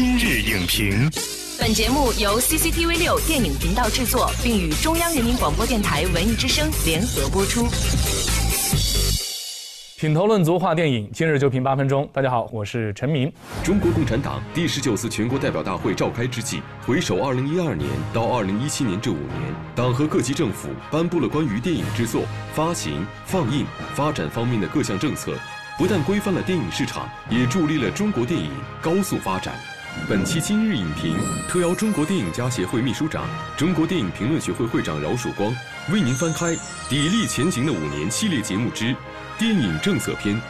今日影评，本节目由 CCTV 六电影频道制作，并与中央人民广播电台文艺之声联合播出。品头论足话电影，今日就评八分钟。大家好，我是陈明。中国共产党第十九次全国代表大会召开之际，回首二零一二年到二零一七年这五年，党和各级政府颁布了关于电影制作、发行、放映、发展方面的各项政策，不但规范了电影市场，也助力了中国电影高速发展。本期今日影评特邀中国电影家协会秘书长、中国电影评论学会会长饶曙光，为您翻开《砥砺前行的五年》系列节目之。电影政策篇，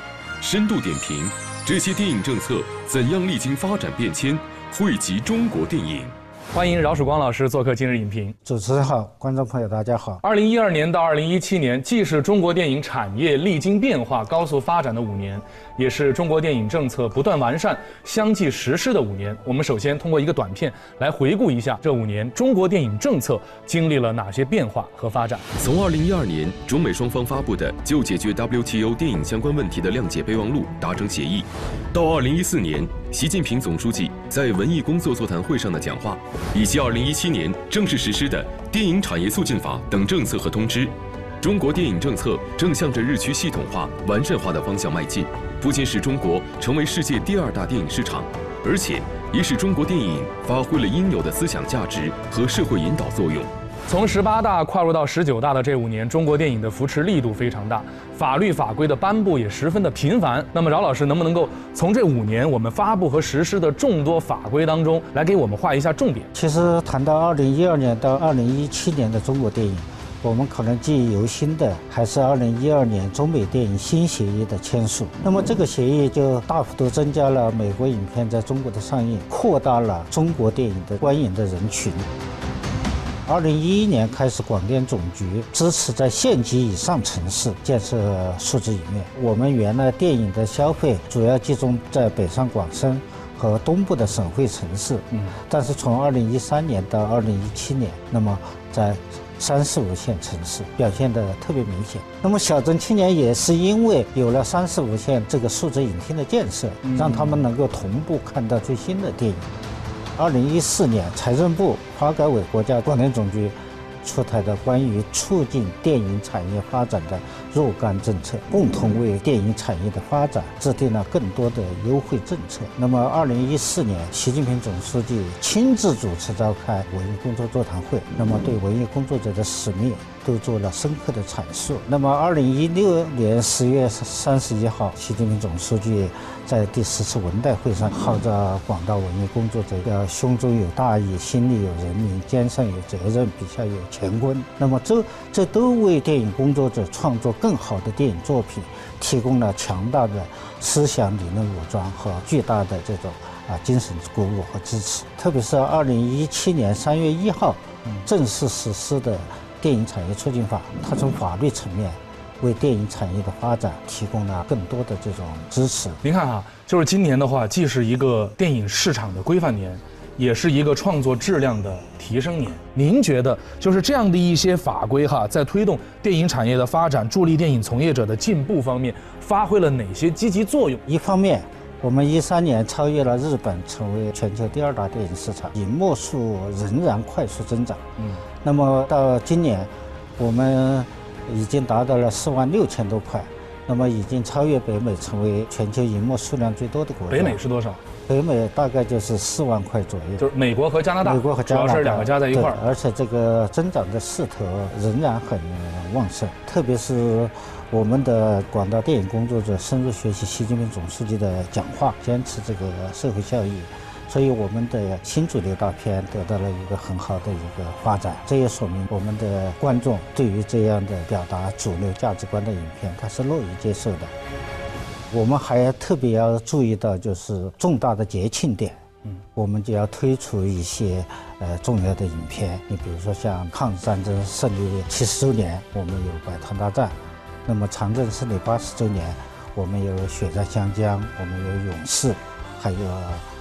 深度点评这些电影政策怎样历经发展变迁，惠及中国电影。欢迎饶曙光老师做客今日影评。主持人好，观众朋友大家好。二零一二年到二零一七年，既是中国电影产业历经变化、高速发展的五年，也是中国电影政策不断完善、相继实施的五年。我们首先通过一个短片来回顾一下这五年中国电影政策经历了哪些变化和发展。从二零一二年中美双方发布的就解决 WTO 电影相关问题的谅解备忘录达成协议，到二零一四年习近平总书记在文艺工作座谈会上的讲话。以及二零一七年正式实施的电影产业促进法等政策和通知，中国电影政策正向着日趋系统化、完善化的方向迈进。不仅使中国成为世界第二大电影市场，而且也使中国电影发挥了应有的思想价值和社会引导作用。从十八大跨入到十九大的这五年，中国电影的扶持力度非常大，法律法规的颁布也十分的频繁。那么饶老师能不能够从这五年我们发布和实施的众多法规当中来给我们画一下重点？其实谈到二零一二年到二零一七年的中国电影，我们可能记忆犹新的还是二零一二年中美电影新协议的签署。那么这个协议就大幅度增加了美国影片在中国的上映，扩大了中国电影的观影的人群。二零一一年开始，广电总局支持在县级以上城市建设数字影院。我们原来电影的消费主要集中在北上广深和东部的省会城市，嗯，但是从二零一三年到二零一七年，那么在三四五线城市表现的特别明显。那么小镇青年也是因为有了三四五线这个数字影厅的建设，让他们能够同步看到最新的电影。二零一四年，财政部、发改委、国家广电总局出台的关于促进电影产业发展的若干政策，共同为电影产业的发展制定了更多的优惠政策。那么，二零一四年，习近平总书记亲自主持召开文艺工作座谈会，那么对文艺工作者的使命。都做了深刻的阐述。那么，二零一六年十月三十一号，习近平总书记在第十次文代会上号召广大文艺工作者要胸中有大义，心里有人民，肩上有责任，笔下有乾坤。那么，这这都为电影工作者创作更好的电影作品提供了强大的思想理论武装和巨大的这种啊精神鼓舞和支持。特别是二零一七年三月一号正式实施的。电影产业促进法，它从法律层面为电影产业的发展提供了更多的这种支持。您看哈，就是今年的话，既是一个电影市场的规范年，也是一个创作质量的提升年。您觉得，就是这样的一些法规哈，在推动电影产业的发展、助力电影从业者的进步方面，发挥了哪些积极作用？一方面，我们一三年超越了日本，成为全球第二大电影市场，银幕数仍然快速增长。嗯。那么到今年，我们已经达到了四万六千多块，那么已经超越北美，成为全球银幕数量最多的国家。北美是多少？北美大概就是四万块左右。就是美国和加拿大。美国和加拿大是两个加在一块儿。而且这个增长的势头仍然很旺盛，特别是我们的广大电影工作者深入学习习近平总书记的讲话，坚持这个社会效益。所以我们的新主流大片得到了一个很好的一个发展，这也说明我们的观众对于这样的表达主流价值观的影片，他是乐于接受的。我们还特别要注意到，就是重大的节庆点，嗯，我们就要推出一些呃重要的影片。你比如说像抗日战争胜利七十周年，我们有《百团大战》；那么长征胜利八十周年，我们有《血战湘江》，我们有《勇士》，还有。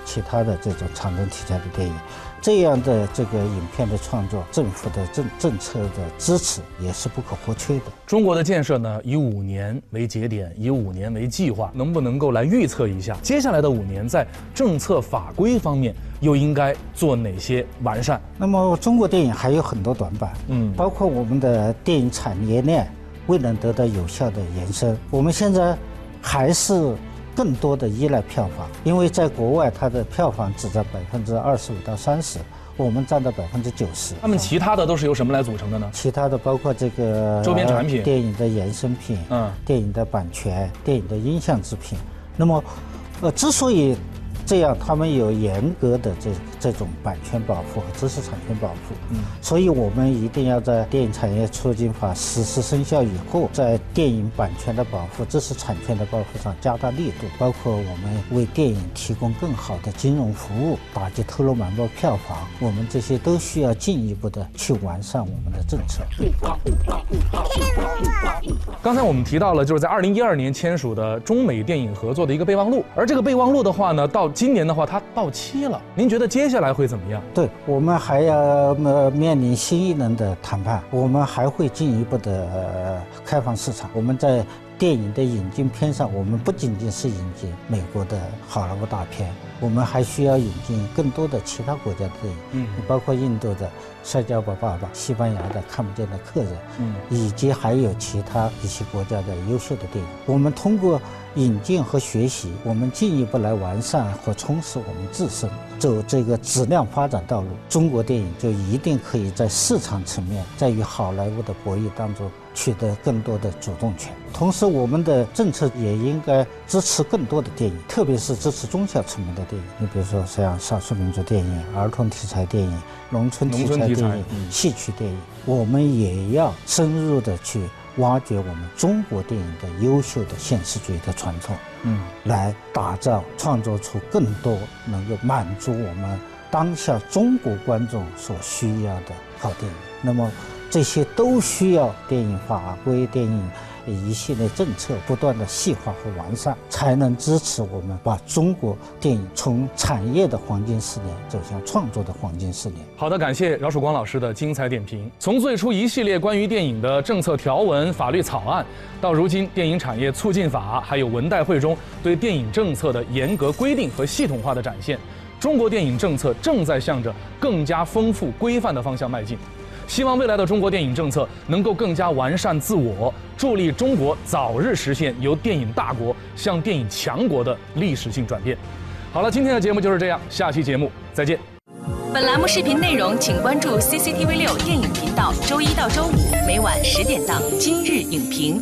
其他的这种长征题材的电影。这样的这个影片的创作，政府的政政策的支持也是不可或缺的。中国的建设呢，以五年为节点，以五年为计划，能不能够来预测一下接下来的五年在政策法规方面又应该做哪些完善？那么中国电影还有很多短板，嗯，包括我们的电影产业链未能得到有效的延伸，我们现在还是。更多的依赖票房，因为在国外它的票房只占百分之二十五到三十，我们占到百分之九十。那么其他的都是由什么来组成的呢？其他的包括这个周边产品、电影的衍生品、嗯，电影的版权、电影的音像制品。那么，呃，之所以。这样，他们有严格的这这种版权保护和知识产权保护，嗯，所以我们一定要在电影产业促进法实施生效以后，在电影版权的保护、知识产权的保护上加大力度，包括我们为电影提供更好的金融服务，打击偷漏瞒报票房，我们这些都需要进一步的去完善我们的政策。刚才我们提到了，就是在二零一二年签署的中美电影合作的一个备忘录，而这个备忘录的话呢，到今年的话，它到期了。您觉得接下来会怎么样？对我们还要呃面临新一轮的谈判，我们还会进一步的开放市场。我们在电影的引进片上，我们不仅仅是引进美国的好莱坞大片，我们还需要引进更多的其他国家的电影，嗯，包括印度的《摔跤吧，爸爸》，西班牙的《看不见的客人》，嗯，以及还有其他一些国家的优秀的电影。我们通过。引进和学习，我们进一步来完善和充实我们自身，走这个质量发展道路，中国电影就一定可以在市场层面，在与好莱坞的博弈当中取得更多的主动权。同时，我们的政策也应该支持更多的电影，特别是支持中小成本的电影。你比如说像少数民族电影、儿童题材电影、农村题材电影、戏曲电影，我们也要深入的去。挖掘我们中国电影的优秀的现实主义的传统，嗯，来打造、创作出更多能够满足我们当下中国观众所需要的好电影。那么，这些都需要电影法规、电影。一系列政策不断的细化和完善，才能支持我们把中国电影从产业的黄金十年走向创作的黄金十年。好的，感谢饶曙光老师的精彩点评。从最初一系列关于电影的政策条文、法律草案，到如今电影产业促进法，还有文代会中对电影政策的严格规定和系统化的展现，中国电影政策正在向着更加丰富规范的方向迈进。希望未来的中国电影政策能够更加完善自我，助力中国早日实现由电影大国向电影强国的历史性转变。好了，今天的节目就是这样，下期节目再见。本栏目视频内容，请关注 CCTV 六电影频道，周一到周五每晚十点档《今日影评》。